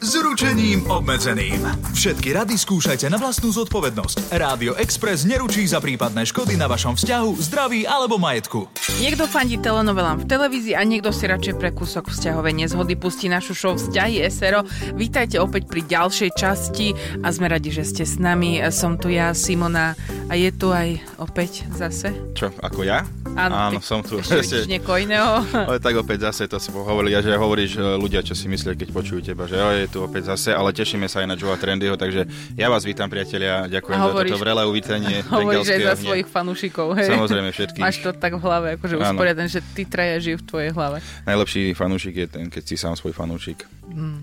s ručením obmedzeným. Všetky rady skúšajte na vlastnú zodpovednosť. Rádio Express neručí za prípadné škody na vašom vzťahu, zdraví alebo majetku. Niekto fandí telenovelám v televízii a niekto si radšej pre kúsok vzťahovej nezhody pustí našu show Vzťahy SRO. Vítajte opäť pri ďalšej časti a sme radi, že ste s nami. Som tu ja, Simona a je tu aj opäť zase. Čo, ako ja? Áno, Áno, som tu. Ešte niekoho iného. Ale tak opäť zase to si hovorili, že hovoríš e, ľudia, čo si myslia, keď počujú teba, že jo, je tu opäť zase, ale tešíme sa aj na Joea Trendyho, takže ja vás vítam priatelia, ďakujem A za hovoríš- toto vrelé uvítanie. Hovoríš aj za bengalského svojich fanúšikov, hej? Samozrejme všetkých. Máš to tak v hlave, akože Áno. usporiadané, že tí traja žijú v tvojej hlave. Najlepší fanúšik je ten, keď si sám svoj fanúšik.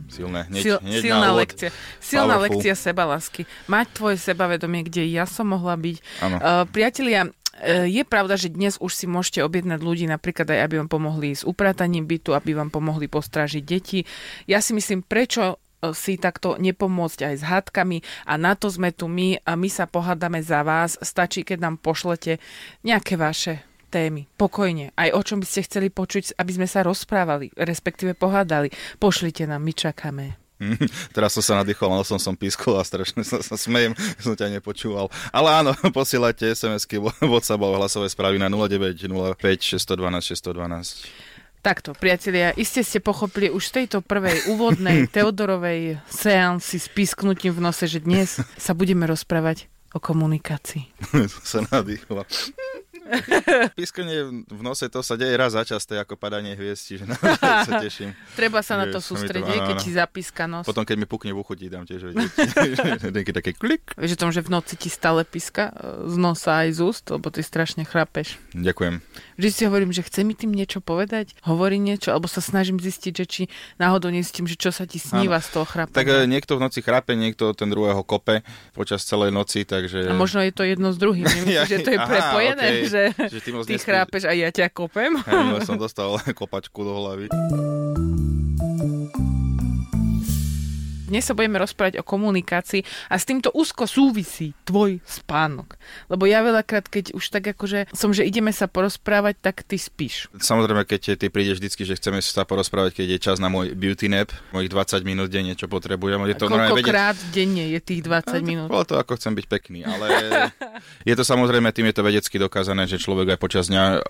Silné. Hneď, Sil, hneď silná na úvod. lekcia. Silná Powerful. lekcia sebalásky. Mať tvoje sebavedomie, kde ja som mohla byť. Uh, priatelia, uh, je pravda, že dnes už si môžete objednať ľudí napríklad aj, aby vám pomohli s uprataním bytu, aby vám pomohli postrážiť deti. Ja si myslím, prečo si takto nepomôcť aj s hádkami a na to sme tu my a my sa pohádame za vás. Stačí, keď nám pošlete nejaké vaše témy. Pokojne. Aj o čom by ste chceli počuť, aby sme sa rozprávali, respektíve pohádali. Pošlite nám, my čakáme. Teraz som sa nadýchol, mal som som pískol a strašne sa, sa smejem, som ťa nepočúval. Ale áno, posielajte SMS-ky, WhatsApp alebo hlasové správy na 0905 612 612. Takto, priatelia, iste ste pochopili už z tejto prvej úvodnej Teodorovej seansy s písknutím v nose, že dnes sa budeme rozprávať o komunikácii. sa nadýchla. Pískanie v nose, to sa deje raz za čas, to je ako padanie hviezd, čiže na to sa teším. Treba sa na Že to sústrediť, áno, keď áno. ti zapíska nos. Potom, keď mi pukne v uchu, ti dám tiež vedieť. Taký také klik. Vieš o tom, že v noci ti stále píska e, z nosa aj z úst, lebo ty strašne chrapeš. Ďakujem. Vždy si hovorím, že chce mi tým niečo povedať, hovorí niečo, alebo sa snažím zistiť, že či náhodou nezistím, že čo sa ti sníva z toho chrapania. Tak e, niekto v noci chrape, niekto ten druhého kope počas celej noci, takže... A možno je to jedno s druhým. Nemyslíš, že to je Aha, prepojené, že, Že ty moc ty nespíš. chrápeš a ja ťa kopem? Ja som dostal kopačku do hlavy. Dnes sa budeme rozprávať o komunikácii a s týmto úzko súvisí tvoj spánok. Lebo ja veľakrát, keď už tak akože som, že ideme sa porozprávať, tak ty spíš. Samozrejme, keď ty prídeš vždycky, že chceme sa porozprávať, keď je čas na môj beauty nap, mojich 20 minút denne, čo potrebujem. Je to Koľkokrát denne je tých 20 minút? Bolo to ako chcem byť pekný, ale je to samozrejme, tým je to vedecky dokázané, že človek aj počas dňa, eh,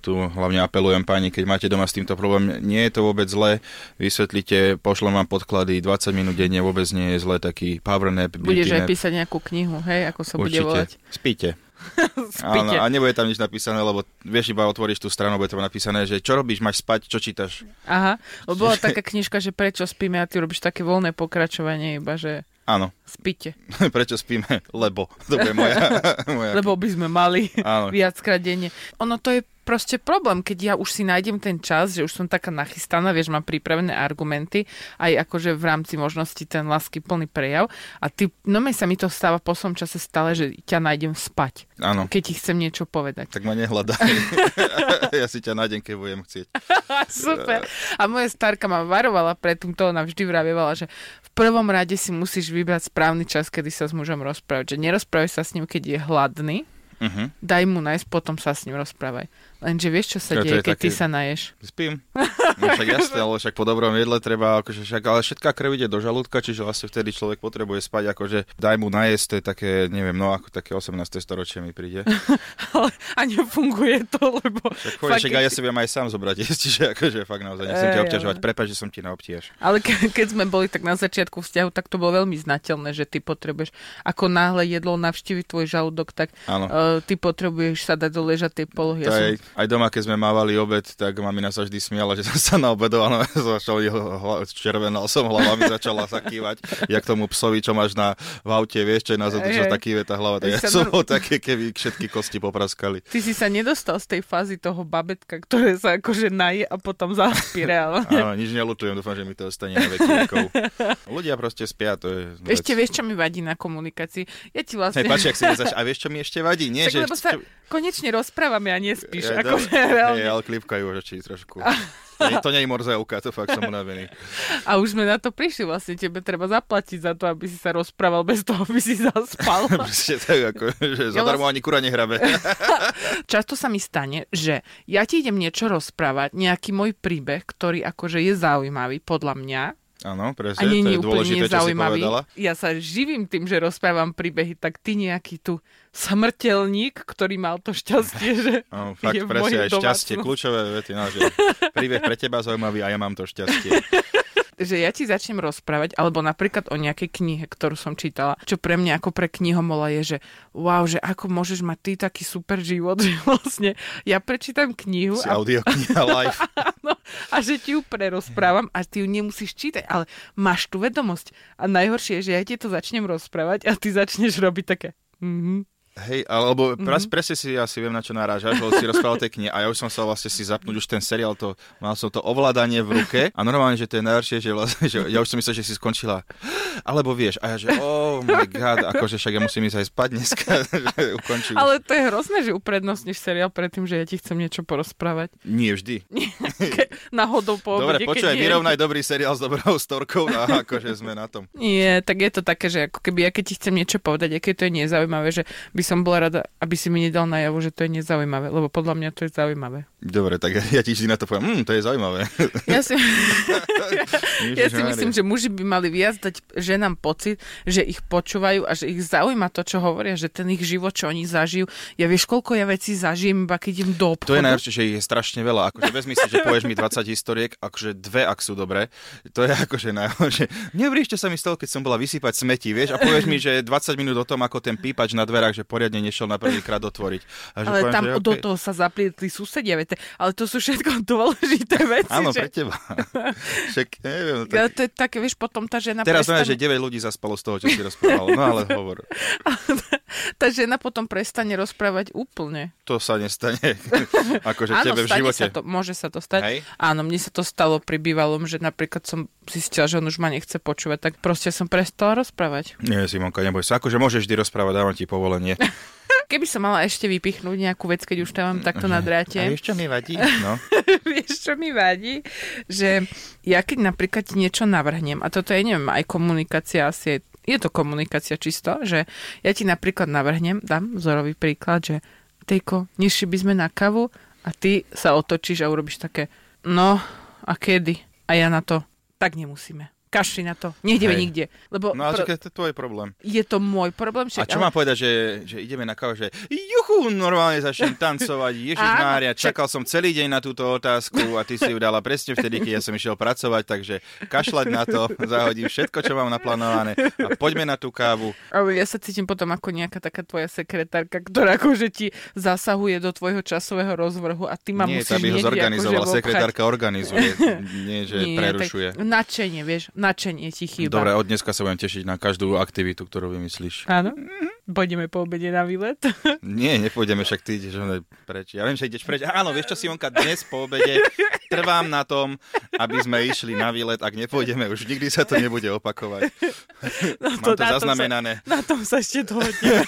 tu hlavne apelujem páni, keď máte doma s týmto problém, nie je to vôbec zlé, vysvetlíte, pošlem vám podklady, 20 minút denne vôbec nie je zlé, taký power nap, Budeš aj písať nejakú knihu, hej, ako sa bude Určite. volať. Spíte. Áno, a nebude tam nič napísané, lebo vieš, iba otvoríš tú stranu, bude tam napísané, že čo robíš, máš spať, čo čítaš. Aha, lebo bola taká knižka, že prečo spíme a ty robíš také voľné pokračovanie, iba že Áno, spíte. prečo spíme? Lebo. To bude moja, moja Lebo by sme mali Áno. viackrát denne. Ono to je proste problém, keď ja už si nájdem ten čas, že už som taká nachystaná, vieš, mám pripravené argumenty, aj akože v rámci možnosti ten lásky plný prejav a ty, no mi sa mi to stáva po svojom čase stále, že ťa nájdem spať, Áno. keď ti chcem niečo povedať. Tak ma nehľadaj. ja si ťa nájdem, keď budem chcieť. Super. A moja starka ma varovala pred týmto, ona vždy vravievala, že v prvom rade si musíš vybrať správny čas, kedy sa s mužom rozprávať. Že nerozprávaj sa s ním, keď je hladný, Uh-huh. daj mu nájsť, potom sa s ním rozprávaj. Lenže vieš, čo sa Ja, deje, je keď ty také- sa naješ? Spím. No však jasne, ale však po dobrom jedle treba, akože však, ale všetká krv ide do žalúdka, čiže vlastne vtedy človek potrebuje spať, akože daj mu najesť, to je také, neviem, no ako také 18. storočie mi príde. Ale a nefunguje to, lebo... Tak povie, fakt, však aj ja si viem aj sám zobrať jesť, čiže akože fakt naozaj nechcem Ej, ťa obťažovať, ale- prepáč, že som ti naobtiež. Ale ke, keď sme boli tak na začiatku vzťahu, tak to bolo veľmi znateľné, že ty potrebuješ, ako náhle jedlo navštíviť tvoj žalúdok, tak uh, ty potrebuješ sa dať do ležatej polohy. Ja som Aj doma, keď sme mávali obed, tak mamina sa vždy smiala, že som sa naobedoval, začal červenal som hlavami, začala sa kývať, jak tomu psovi, čo máš na v aute, vieš, čo je na zadu, čo taký tá hlava, tak ja som bol také, keby všetky kosti popraskali. Ty si sa nedostal z tej fázy toho babetka, ktoré sa akože naje a potom zaspí reálne. Áno, nič nelutujem, dúfam, že mi to ostane na veky Ľudia proste spia, to je... Ešte vieš, čo mi vadí na komunikácii? Ja ti vlastne... Hej, pači, ak si nezač... A vieš, čo mi ešte vadí? Nie, tak, že... lebo sa konečne rozprávame a nespíš. Ja, akože, reálne. Hej, ale klipkajú oči trošku. Nie, to nie je morzeuka, to fakt som unavený. A už sme na to prišli, vlastne tebe treba zaplatiť za to, aby si sa rozprával bez toho, aby si zaspal. Presne tak, ako, že ja zadarmo vlastne... ani kura nehrabe. Často sa mi stane, že ja ti idem niečo rozprávať, nejaký môj príbeh, ktorý akože je zaujímavý podľa mňa, Áno, presne, to je dôležité, čo si povedala. Ja sa živím tým, že rozprávam príbehy, tak ty nejaký tu smrteľník, ktorý mal to šťastie, že no, fakt, je presne, aj šťastie, kľúčové vety, no, že príbeh pre teba zaujímavý a ja mám to šťastie že ja ti začnem rozprávať, alebo napríklad o nejakej knihe, ktorú som čítala, čo pre mňa ako pre knihomola je, že wow, že ako môžeš mať ty taký super život, že vlastne ja prečítam knihu. Si a... kniha live. no, a že ti ju prerozprávam a ty ju nemusíš čítať, ale máš tu vedomosť. A najhoršie je, že ja ti to začnem rozprávať a ty začneš robiť také. Mm-hmm. Hej, alebo mm-hmm. presne si asi viem, na čo narážaš, lebo si rozprával tej knihe a ja už som sa vlastne si zapnúť už ten seriál, to, mal som to ovládanie v ruke a normálne, že to je najhoršie, že, vlastne, že ja už som myslel, že si skončila. Alebo vieš, a ja že oh my god, akože však ja musím ísť aj spať dneska, že ukončím. Ale to je hrozné, že uprednostníš seriál predtým, že ja ti chcem niečo porozprávať. Nie vždy. Náhodou po Dobre, počúvaj, vyrovnaj dobrý seriál s dobrou storkou a akože sme na tom. Nie, tak je to také, že ako keby ja keď ti chcem niečo povedať, aké to je nezaujímavé, že by by som bola rada, aby si mi nedal najavo, že to je nezaujímavé, lebo podľa mňa to je zaujímavé. Dobre, tak ja, ja ti na to poviem, mm, to je zaujímavé. Ja si, ja si myslím, že muži by mali viac dať ženám pocit, že ich počúvajú a že ich zaujíma to, čo hovoria, že ten ich život, čo oni zažijú. Ja vieš, koľko ja vecí zažijem, iba keď idem do obchodu. To je najhoršie, že ich je strašne veľa. Akože vezmi si, že povieš mi 20 historiek, akože dve, ak sú dobré. To je akože najhoršie. Neuveríš, čo sa mi stalo, keď som bola vysypať smeti, vieš, a povieš mi, že 20 minút o tom, ako ten pípač na dverách, že poriadne nešiel na prvýkrát otvoriť. A že ale poviem, tam že, do okay. toho sa zaplietli susedia, viete, ale to sú všetko dôležité veci. Áno, že... pre teba. Však, neviem, tak... ja, to je také, vieš, potom tá žena... Teraz prestane... že 9 ľudí zaspalo z toho, čo si rozprával, no ale hovor. tá žena potom prestane rozprávať úplne. To sa nestane. akože Áno, tebe v živote. Sa to, môže sa to stať. Hej? Áno, mne sa to stalo pri bývalom, že napríklad som zistila, že on už ma nechce počúvať, tak proste som prestala rozprávať. Nie, Simonka, neboj sa. Akože môžeš vždy rozprávať, dávam ti povolenie. Keby som mala ešte vypichnúť nejakú vec, keď už tam mám takto na dráte. A vieš, čo mi vadí? No. vieš, čo mi vadí? Že ja keď napríklad niečo navrhnem, a toto je, neviem, aj komunikácia asi je, je to komunikácia čisto, že ja ti napríklad navrhnem, dám vzorový príklad, že Tejko, nešli by sme na kavu a ty sa otočíš a urobíš také, no a kedy? A ja na to, tak nemusíme kašli na to, nejdeme Hej. nikde. Lebo no ale pr- to je tvoj problém. Je to môj problém. Však, a čo ale... mám povedať, že, že ideme na kávu, že juchu, normálne začnem tancovať, Ježiš Mária, čakal som celý deň na túto otázku a ty si ju dala presne vtedy, keď ja som išiel pracovať, takže kašľať na to, zahodím všetko, čo mám naplánované a poďme na tú kávu. Ale ja sa cítim potom ako nejaká taká tvoja sekretárka, ktorá akože ti zasahuje do tvojho časového rozvrhu a ty ma Nie, musíš ho zorganizovala, akože sekretárka organizuje, nie, že nie, prerušuje. Načenie, vieš, načenie ti chýba. Dobre, od dneska sa budem tešiť na každú aktivitu, ktorú vymyslíš. Áno? Pôjdeme po obede na výlet? Nie, nepôjdeme, však ty ideš preč. Ja viem, že ideš preč. Áno, vieš čo, Simonka, dnes po obede trvám na tom, aby sme išli na výlet. Ak nepôjdeme, už nikdy sa to nebude opakovať. No to, Mám to na zaznamenané. Tom sa, na tom sa ešte dohodneme.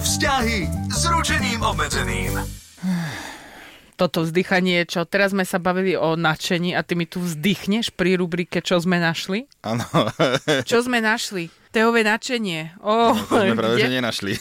Vzťahy s ručením obmedzeným toto vzdychanie, čo teraz sme sa bavili o nadšení a ty mi tu vzdychneš pri rubrike Čo sme našli? Áno. čo sme našli? Teové nadšenie. Oh, no, to sme práve, že nenašli.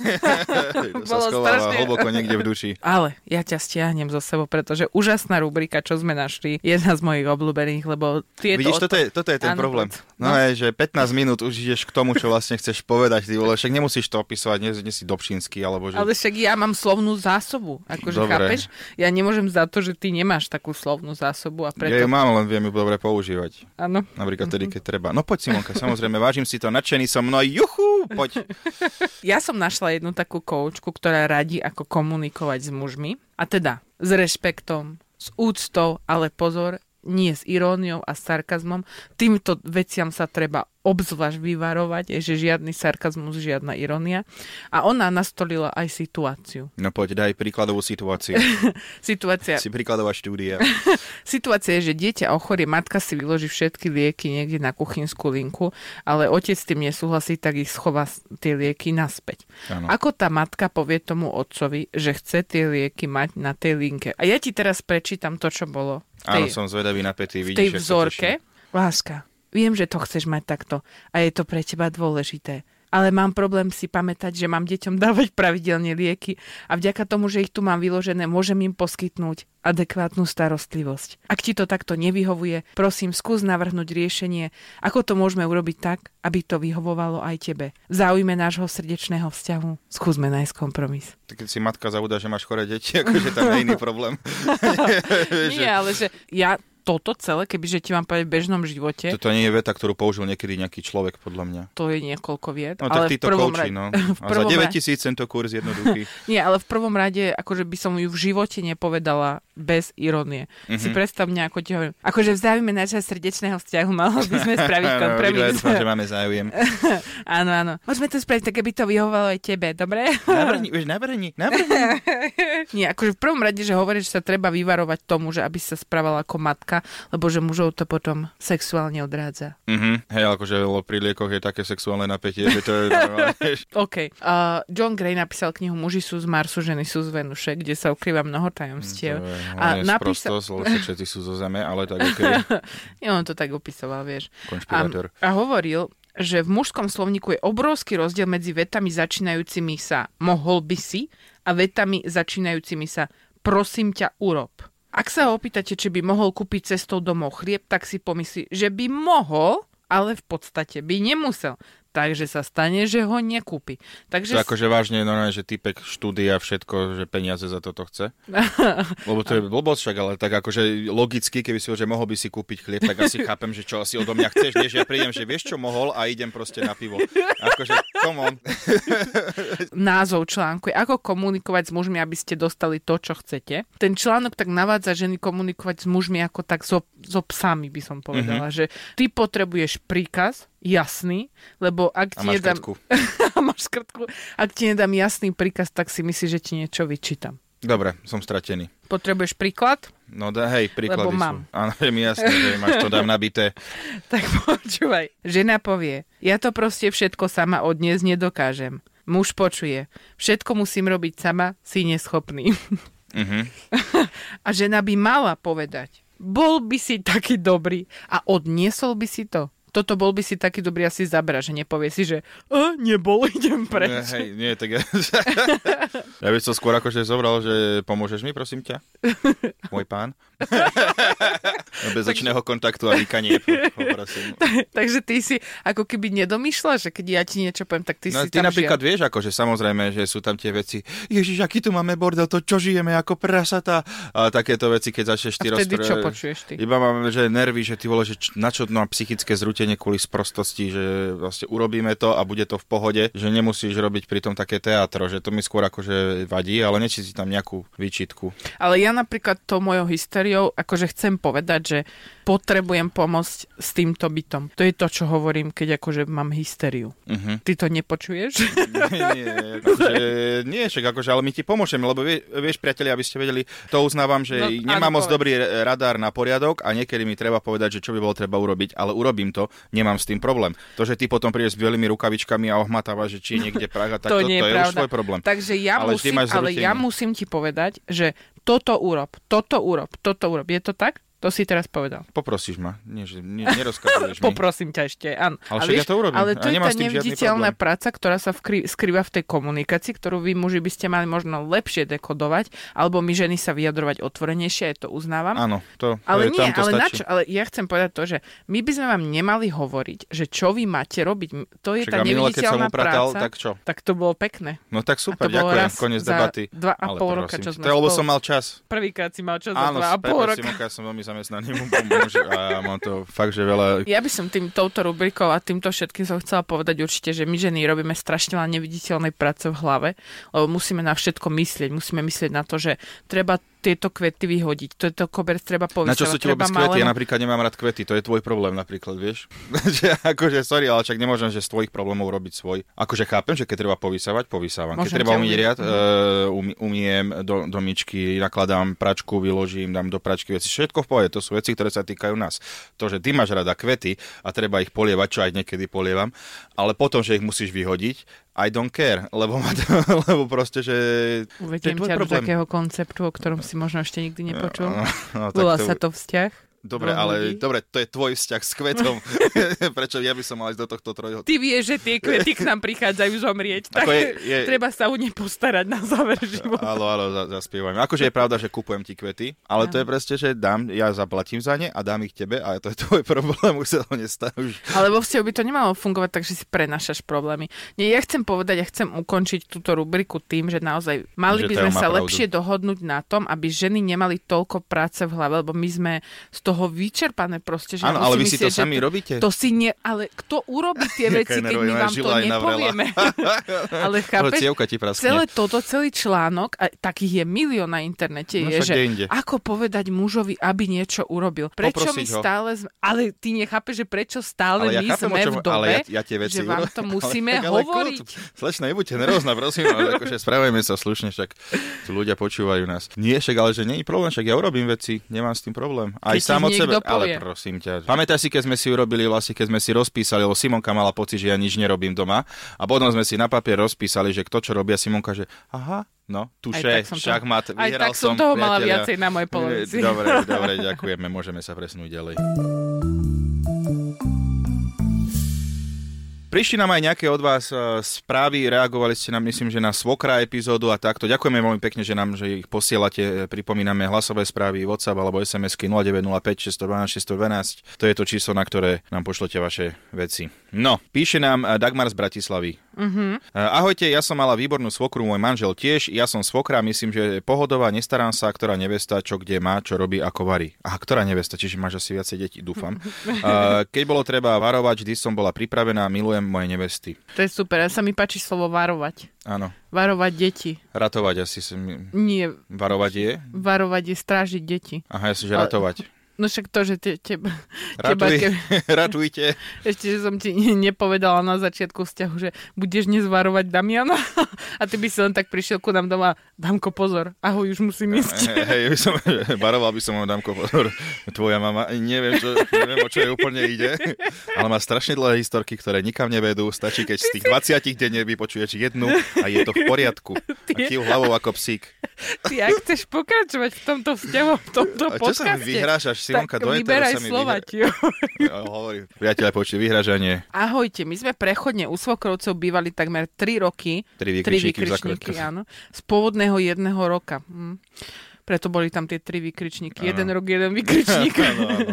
to sa schováva hlboko niekde v duši. Ale ja ťa stiahnem zo sebou, pretože úžasná rubrika, čo sme našli, je jedna z mojich obľúbených, lebo tieto... Vidíš, toto je, toto je ten ano, problém. No, no je, že 15 minút už ideš k tomu, čo vlastne chceš povedať, ty vole, však nemusíš to opisovať, nie, nie si Dobšinský, alebo že... Ale však ja mám slovnú zásobu, akože dobre. chápeš? Ja nemôžem za to, že ty nemáš takú slovnú zásobu a preto... Ja ju mám, len viem ju dobre používať. Áno. Napríklad tedy, keď treba. No poď Simonka, samozrejme, vážim si to, nadšený som mnou, juchu, poď. Ja som našla jednu takú koučku, ktorá radí, ako komunikovať s mužmi. A teda s rešpektom, s úctou, ale pozor, nie s iróniou a sarkazmom. Týmto veciam sa treba obzvlášť vyvarovať, je, že žiadny sarkazmus, žiadna ironia. A ona nastolila aj situáciu. No poď, daj príkladovú situáciu. Situácia, Si príkladová štúdia. situácia je, že dieťa ochorie, matka si vyloží všetky lieky niekde na kuchynskú linku, ale otec s tým nesúhlasí, tak ich schová tie lieky naspäť. Áno. Ako tá matka povie tomu otcovi, že chce tie lieky mať na tej linke? A ja ti teraz prečítam to, čo bolo tej, Áno, som zvedavý na pety, v vidíš, tej vzorke. Láska, viem, že to chceš mať takto a je to pre teba dôležité. Ale mám problém si pamätať, že mám deťom dávať pravidelne lieky a vďaka tomu, že ich tu mám vyložené, môžem im poskytnúť adekvátnu starostlivosť. Ak ti to takto nevyhovuje, prosím, skús navrhnúť riešenie, ako to môžeme urobiť tak, aby to vyhovovalo aj tebe. V záujme nášho srdečného vzťahu skúsme nájsť kompromis. Tak Keď si matka zabúda, že máš choré deti, akože tam je iný problém. Nie, ale že ja toto celé, kebyže ti mám povedať v bežnom živote, Toto nie je veta, ktorú použil niekedy nejaký človek, podľa mňa. to je niekoľko vied. No ale tak v títo kouči, rade- no. A za prvom 9 rade- tisíc tento kurz jednoduchý. Nie, ale v prvom rade, akože by som ju v živote nepovedala bez ironie. Mm-hmm. Si Mhm. predstav mňa, ako ti hovorím. Akože v záujme nášho srdečného vzťahu mali by sme spraviť kompromis. obidva že máme záujem. áno, áno. Môžeme to spraviť tak, aby to vyhovovalo aj tebe, dobre? Navrni, vieš, navrni, navrni. Nie, akože v prvom rade, že hovoríš, že sa treba vyvarovať tomu, že aby sa spravala ako matka, lebo že mužov to potom sexuálne odrádza. Mhm. Hej, akože pri liekoch je také sexuálne napätie, že to je. OK. Uh, John Gray napísal knihu Muži sú z Marsu, ženy sú z Venuše, kde sa ukrýva mnoho tajomstiev. To je A a napísa- sprostosť, všetci sú zo zeme, ale tak okej, Ja on to tak opisoval, vieš. A, a hovoril, že v mužskom slovníku je obrovský rozdiel medzi vetami začínajúcimi sa mohol by si a vetami začínajúcimi sa prosím ťa urob. Ak sa ho opýtate, či by mohol kúpiť cestou domov chlieb, tak si pomyslí, že by mohol, ale v podstate by nemusel. Takže sa stane, že ho nekúpi. Takže To akože vážne, normálne, že typek štúdia všetko, že peniaze za toto chce. Lebo to je blbosť však, ale tak akože logicky, keby si ho, že mohol by si kúpiť chlieb, tak asi chápem, že čo asi odo mňa chceš, vieš, ja prídem, že vieš čo mohol a idem proste na pivo. Akože, come on. názov článku je Ako komunikovať s mužmi, aby ste dostali to, čo chcete. Ten článok tak navádza ženy komunikovať s mužmi ako tak so, so psami, by som povedala. Mm-hmm. Že ty potrebuješ príkaz, jasný, lebo ak A ti máš nedám... krtku. a máš krtku. Ak ti nedám jasný príkaz, tak si myslíš, že ti niečo vyčítam. Dobre, som stratený. Potrebuješ príklad? No da, hej, príklady Lebo mám. sú. Áno, je mi jasné, že máš to dám nabité. Tak počúvaj. Žena povie, ja to proste všetko sama odniesť nedokážem. Muž počuje, všetko musím robiť sama, si neschopný. Mhm. A žena by mala povedať, bol by si taký dobrý a odniesol by si to. Toto bol by si taký dobrý asi zabra, že nepovie si, že a, nebol, idem preč. Hej, nie, tak ja... ja by som skôr akože zobral, že pomôžeš mi, prosím ťa? Môj pán? Bez začného kontaktu a vykanie, po- poprosím. Takže ty si ako keby nedomýšľa, že keď ja ti niečo poviem, tak ty No, si ty tam napríklad žia... vieš, akože samozrejme, že sú tam tie veci, ježiš, aký tu máme bordel, to čo žijeme ako prasata a takéto veci, keď začneš ty rozprávať. čo počuješ ty? Iba mám, že nervy, že ty vole, že na čo mám psychické zrútenie kvôli sprostosti, že vlastne urobíme to a bude to v pohode, že nemusíš robiť pritom také teatro, že to mi skôr akože vadí, ale nečí si tam nejakú výčitku. Ale ja napríklad to mojou hysteriou, akože chcem povedať, že potrebujem pomôcť s týmto bytom. To je to, čo hovorím, keď akože mám hysteriu. Uh-huh. Ty to nepočuješ? nie, akože, nie, však akože, ale my ti pomôžeme, lebo vie, vieš, priatelia, aby ste vedeli, to uznávam, že No, nemám moc dobrý radár na poriadok a niekedy mi treba povedať, že čo by bolo treba urobiť, ale urobím to, nemám s tým problém. To, že ty potom prídeš s bielými rukavičkami a ohmatávaš, že či je niekde Praga, tak to, to, nie to je je už tvoj problém. Takže ja Ale musím, ale ja musím ti povedať, že toto urob, toto urob, toto urob. Je to tak? To si teraz povedal. Poprosíš ma, nie, že nie, nerozkazuješ mi. Poprosím ťa ešte, áno. Ale A však ja to urobím. Ale to je tá neviditeľná práca, ktorá sa vkry, skrýva v tej komunikácii, ktorú vy muži by ste mali možno lepšie dekodovať, alebo my ženy sa vyjadrovať otvorenejšie, aj to uznávam. Áno, to, Ale to, nie, to ale, na stačí. čo, ale ja chcem povedať to, že my by sme vám nemali hovoriť, že čo vy máte robiť. To je tá Však a minule, keď som neviditeľná upratal, práca. tak čo? tak to bolo pekné. No tak super, ďakujem, koniec za debaty. dva a Ale pol roka, čo sme lebo som mal čas. Prvýkrát si mal čas za dva a pol roka. Som veľmi nezamestnaní mu pomôže a mám to fakt, že veľa... Ja by som tým touto rubrikou a týmto všetkým som chcela povedať určite, že my ženy robíme strašne veľa neviditeľnej práce v hlave, lebo musíme na všetko myslieť, musíme myslieť na to, že treba tieto kvety vyhodiť. To je to koberc treba povedať. Na čo sú ti vôbec kvety? Ja napríklad nemám rád kvety, to je tvoj problém napríklad, vieš? že, akože, sorry, ale čak nemôžem, že z tvojich problémov robiť svoj. Akože chápem, že keď treba povysávať, povysávam. Môžem keď treba umyť riad, uh, umiem do, do myčky, nakladám pračku, vyložím, dám do pračky veci. Všetko v pohode, to sú veci, ktoré sa týkajú nás. To, že ty máš rada kvety a treba ich polievať, čo aj niekedy polievam, ale potom, že ich musíš vyhodiť, i don't care, lebo, ma to, lebo proste, že... Uvediem ťa do takého konceptu, o ktorom si možno ešte nikdy nepočul. No, no, Volá to... sa to vzťah. Dobre, ale dobre, to je tvoj vzťah s kvetom. Prečo ja by som mal ísť do tohto trojho? Ty vieš, že tie kvety k nám prichádzajú zomrieť, tak je, je... treba sa u ne postarať na záver života. Áno, áno, za, zaspievam. Akože je pravda, že kupujem ti kvety, ale áno. to je presne, že dám, ja zaplatím za ne a dám ich tebe a to je tvoj problém, už sa to nestane. Už. Ale vo vzťahu by to nemalo fungovať tak, že si prenašaš problémy. Nie, ja chcem povedať, ja chcem ukončiť túto rubriku tým, že naozaj mali že by sme sa pravdu. lepšie dohodnúť na tom, aby ženy nemali toľko práce v hlave, lebo my sme z toho vyčerpané proste. Že Áno, ale vy si to sami robíte. To si nie, ale kto urobí tie veci, keď my vám to nepovieme? ale chápeš, celé toto, celý článok, a takých je milión na internete, no, je, že inde. ako povedať mužovi, aby niečo urobil. Prečo Poprosiť my stále, sme, ale ty nechápeš, že prečo stále ale my ja sme čom, v dobe, ale ja, ja tie veci že vám to musíme ale, hovoriť. Slečna, nebuďte nervózna, prosím, ale akože spravujeme sa slušne, však tu ľudia počúvajú nás. Nie, však, ale že nie je problém, však ja urobím veci, nemám s tým problém. Aj sám od sebe, ale prosím ťa. Pamätáš si, keď sme si urobili vlastne, keď sme si rozpísali, lebo Simonka mala pocit, že ja nič nerobím doma. A potom sme si na papier rozpísali, že kto čo robí a Simonka, že aha, No, tuše, šachmat, Aj tak som toho mala viacej na mojej polovici. Dobre, dobre, ďakujeme, môžeme sa presnúť ďalej. Prišli nám aj nejaké od vás uh, správy, reagovali ste nám, myslím, že na svokra epizódu a takto. Ďakujeme veľmi pekne, že nám že ich posielate. Pripomíname hlasové správy WhatsApp alebo SMS-ky 0905 612 612. To je to číslo, na ktoré nám pošlete vaše veci. No, píše nám Dagmar z Bratislavy. Uh-huh. Ahojte, ja som mala výbornú svokru, môj manžel tiež. Ja som svokra, myslím, že pohodová, nestarám sa, ktorá nevesta, čo kde má, čo robí, ako varí. Aha, ktorá nevesta, čiže máš asi viacej detí, dúfam. Keď bolo treba varovať, vždy som bola pripravená, milujem moje nevesty. To je super, ja sa mi páči slovo varovať. Áno. Varovať deti. Ratovať asi. Som... Nie. Varovať je? Varovať je strážiť deti. Aha, ja som, že ratovať. No však to, že te, teba... Ratuj, teba, ratujte. Ešte, že som ti nepovedala na začiatku vzťahu, že budeš nezvarovať Damiana a ty by si len tak prišiel ku nám doma, Damko pozor, ahoj, už musím ísť. Hej, hey, by som, varoval by som ho, Damko pozor, tvoja mama, neviem, čo, neviem, o čo jej úplne ide, ale má strašne dlhé historky, ktoré nikam nevedú, stačí, keď z tých 20 denne vypočuješ jednu a je to v poriadku. A kýv hlavou ako psík. Ty, ak chceš pokračovať v tomto vzťahu, v tomto a čo podcaste, sa vyhrášaš, Simonka, tak do vyberaj sa mi Slovatiu. Vyhra... hovorí, priateľ, počuť, vyhražanie. Ahojte, my sme prechodne u Svokrovcov bývali takmer 3 roky. 3 vykričníky, áno. Z pôvodného jedného roka. Hm. Preto boli tam tie tri vykričníky. Ano. Jeden rok, jeden vykričník. ano, ano.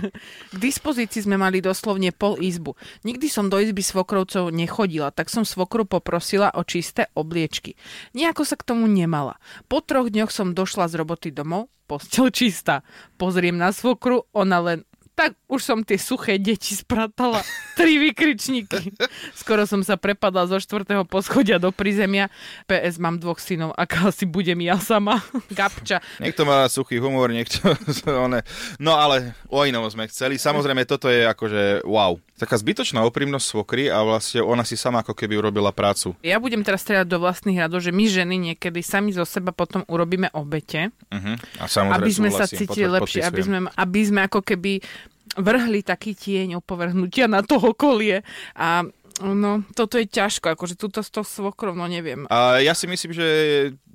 K dispozícii sme mali doslovne pol izbu. Nikdy som do izby svokrovcov nechodila, tak som svokru poprosila o čisté obliečky. Nejako sa k tomu nemala. Po troch dňoch som došla z roboty domov, postel čistá. Pozriem na svokru, ona len tak už som tie suché deti spratala. Tri vykričníky. Skoro som sa prepadla zo štvrtého poschodia do prízemia. PS, mám dvoch synov, aká si budem ja sama. Gabča. Niekto má suchý humor, niekto... No ale o inom sme chceli. Samozrejme, toto je akože wow. Taká zbytočná úprimnosť svokry a vlastne ona si sama ako keby urobila prácu. Ja budem teraz strieľať do vlastných radov, že my ženy niekedy sami zo seba potom urobíme obete. Uh-huh. A samozrejme, aby sme sa cítili lepšie, aby sme, aby sme ako keby vrhli taký tieň opovrhnutia na toho kolie a No, toto je ťažko, akože túto s to svokrov, no neviem. A ja si myslím, že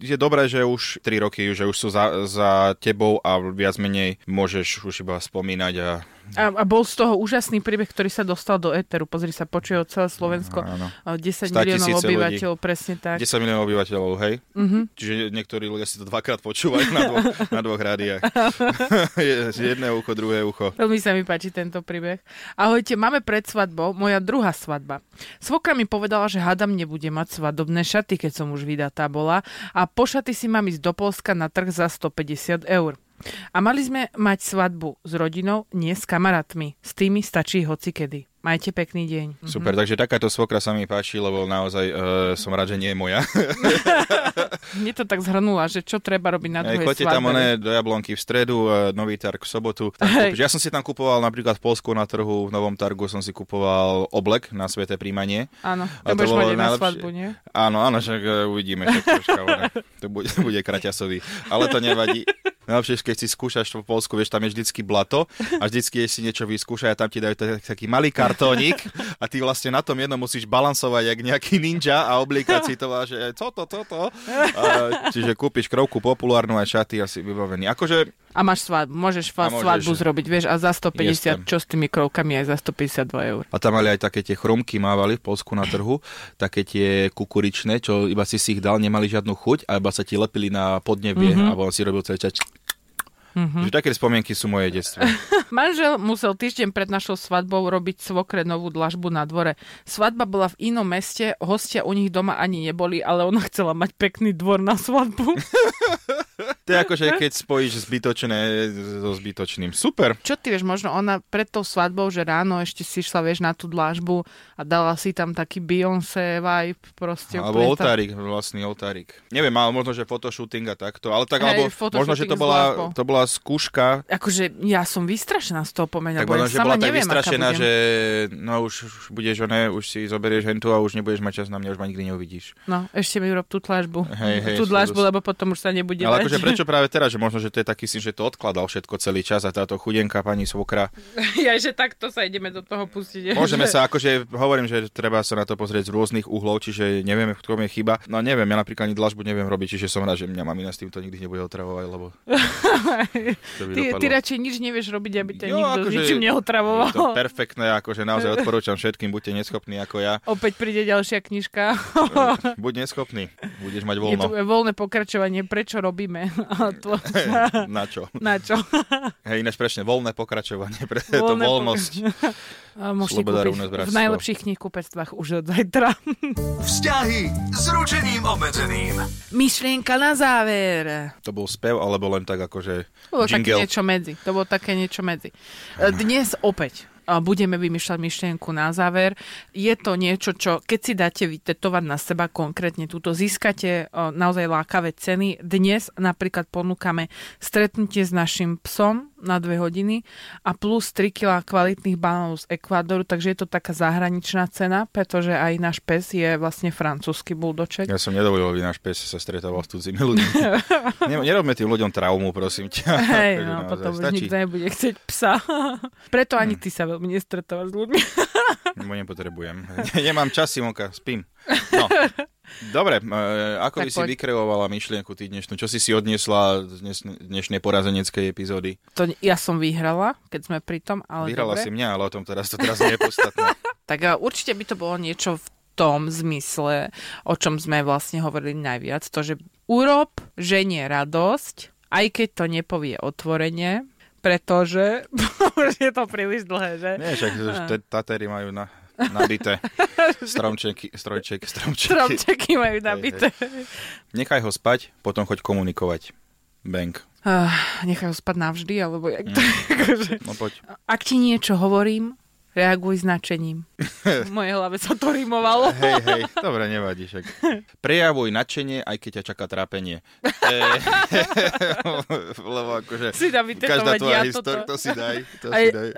je dobré, že už 3 roky, že už sú za, za tebou a viac menej môžeš už iba spomínať a a, a bol z toho úžasný príbeh, ktorý sa dostal do éteru. Pozri sa, počuje celé Slovensko. Áno. 10 miliónov obyvateľov, ľudí. presne tak. 10 miliónov obyvateľov, hej? Uh-huh. Čiže niektorí ľudia si to dvakrát počúvajú na dvoch, na dvoch rádiách. Jedné ucho, druhé ucho. Veľmi sa mi páči tento príbeh. Ahojte, máme pred svadbou moja druhá svadba. Svokra mi povedala, že hadam nebude mať svadobné šaty, keď som už vydatá bola a po šaty si mám ísť do Polska na trh za 150 eur. A mali sme mať svadbu s rodinou, nie s kamarátmi. S tými stačí hocikedy. Majte pekný deň. Super, mm-hmm. takže takáto svokra sa mi páči, lebo naozaj uh, som rád, že nie je moja. Mne to tak zhrnula, že čo treba robiť na druhej Choďte tam one do Jablonky v stredu, uh, nový targ v sobotu. Tam ja som si tam kupoval napríklad v Polsku na trhu, v Novom targu som si kupoval oblek na sveté príjmanie. Áno, to budeš mať najlepšie... na svadbu, nie? Áno, áno, však uh, uvidíme. Však troška, to bude, bude kraťasový. Ale to nevadí. Najlepšie, keď si skúšaš v Polsku, vieš, tam je vždycky blato a vždycky si niečo vyskúša a tam ti dajú taký malý kartónik a ty vlastne na tom jednom musíš balansovať jak nejaký ninja a oblíkať si to že co to, co to. A, čiže kúpiš krovku populárnu aj šaty asi vybavený. Akože a máš svadbu, môžeš a môžeš, svadbu zrobiť, vieš, a za 150, jestem. čo s tými krovkami, aj za 152 eur. A tam mali aj také tie chrumky, mávali v Polsku na trhu, také tie kukuričné, čo iba si si ich dal, nemali žiadnu chuť, a iba sa ti lepili na podnebie, mm-hmm. a on si robil celý čas Mm-hmm. Že také spomienky sú moje detstvo. Manžel musel týždeň pred našou svadbou robiť svokre novú dlažbu na dvore. Svadba bola v inom meste, hostia u nich doma ani neboli, ale ona chcela mať pekný dvor na svadbu. to je ako, že keď spojíš zbytočné so zbytočným. Super. Čo ty vieš, možno ona pred tou svadbou, že ráno ešte si šla, vieš, na tú dlažbu a dala si tam taký Beyoncé vibe proste. Alebo oltárik, vlastný oltárik. Neviem, ale možno, že fotoshooting a takto, ale tak, hey, alebo možno, že to bola, to bola skúška. Akože ja som vystrašená z toho pomenia, tak možno, že bola tak neviem, vystrašená, že no už, už budeš, ne, už si zoberieš hentu a už nebudeš mať čas na mňa, už ma nikdy neuvidíš. No, ešte mi rob tú tlažbu. Hej, hej, tú dlažbu, lebo potom už sa nebude Ale akože prečo práve teraz, že možno, že to je taký si, že to odkladal všetko celý čas a táto chudenka pani svokra. ja, že takto sa ideme do toho pustiť. Môžeme že... sa, akože hovorím, že treba sa na to pozrieť z rôznych uhlov, čiže nevieme, v ktorom je chyba. No neviem, ja napríklad ani dlažbu neviem robiť, čiže som rád, že mňa mamina s týmto nikdy nebude otravovať, lebo ty, ty radšej nič nevieš robiť, aby ťa jo, nikto akože, ničím neotravoval. Je to perfektné, akože naozaj odporúčam všetkým, buďte neschopní ako ja. Opäť príde ďalšia knižka. Buď neschopný, budeš mať voľno. Je to voľné pokračovanie, prečo robíme. Na čo? Na čo? Hej, ináč presne, voľné pokračovanie, pre voľné to voľnosť. Môžete kúpiť v najlepších knihkupectvách už od zajtra. Vzťahy s ručením obmedzeným. Myšlienka na záver. To bol spev, alebo len tak akože To bolo také niečo medzi. To bolo také niečo medzi. Dnes opäť budeme vymýšľať myšlienku na záver. Je to niečo, čo keď si dáte vytetovať na seba konkrétne túto, získate naozaj lákavé ceny. Dnes napríklad ponúkame stretnutie s našim psom na dve hodiny a plus 3 kg kvalitných banánov z Ekvádoru, takže je to taká zahraničná cena, pretože aj náš pes je vlastne francúzsky buldoček. Ja som nedovolil, aby náš pes sa stretával s cudzími ľuďmi. Nerobme tým ľuďom traumu, prosím ťa. Hej, no, potom už nikto nebude chcieť psa. Preto ani hm. ty sa veľmi nestretávaš s ľuďmi. Bo nepotrebujem. Nemám čas, Simonka, spím. No. Dobre, e, ako tak by poď. si vykreovala myšlienku ty dnešnú? Čo si si odniesla z dnes, dnešnej porazeneckej epizódy? To ja som vyhrala, keď sme pri tom, ale Vyhrala dobre. si mňa, ale o tom teraz to teraz nie je podstatné. tak určite by to bolo niečo v tom zmysle, o čom sme vlastne hovorili najviac. To, že urob ženie radosť, aj keď to nepovie otvorene, pretože už je to príliš dlhé, že? Nie, však Tatery majú na, nabité stromčeky, strojček, stromčeky. Stromčeky majú nabité. Hej, hej. Nechaj ho spať, potom choď komunikovať. Bank. Uh, nechaj ho spať navždy, alebo jak to... Mm. akože, no poď. Ak ti niečo hovorím, Reaguj značením. V mojej hlave sa to rimovalo. Hej, hej, dobre, nevadí však. Prejavuj nadšenie, aj keď ťa čaká trápenie. E, lebo akože si dá každá tvoja ja histor, to si daj. To aj, si daj.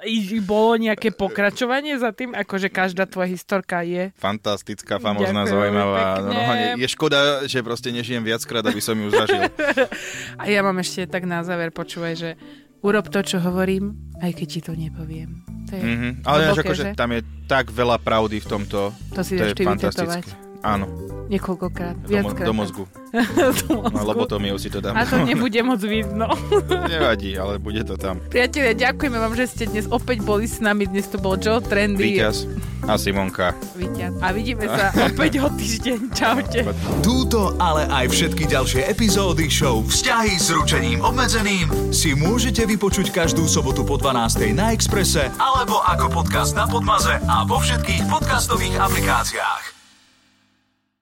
Bolo nejaké pokračovanie za tým, akože každá tvoja historka je... Fantastická, famozná, zaujímavá. No, je škoda, že proste nežijem viackrát, aby som ju zažil. A ja mám ešte tak na záver, počúvaj, že urob to, čo hovorím, aj keď ti to nepoviem. To je mm-hmm. Ale hlboké, akože že? tam je tak veľa pravdy v tomto. To si to je fantastické. Áno. Niekoľkokrát, viackrát. Do, mo- do mozgu. do mozgu. No, lobotomiu si to dám. A to nebude moc vidno. Nevadí, ale bude to tam. Priatelia, ďakujeme vám, že ste dnes opäť boli s nami. Dnes to bol Joe Trendy. Víťaz a Simonka. Víťaz. A vidíme sa opäť o týždeň. Čaute. Túto, ale aj všetky ďalšie epizódy show Vzťahy s ručením obmedzeným si môžete vypočuť každú sobotu po 12. na Exprese alebo ako podcast na Podmaze a vo všetkých podcastových aplikáciách.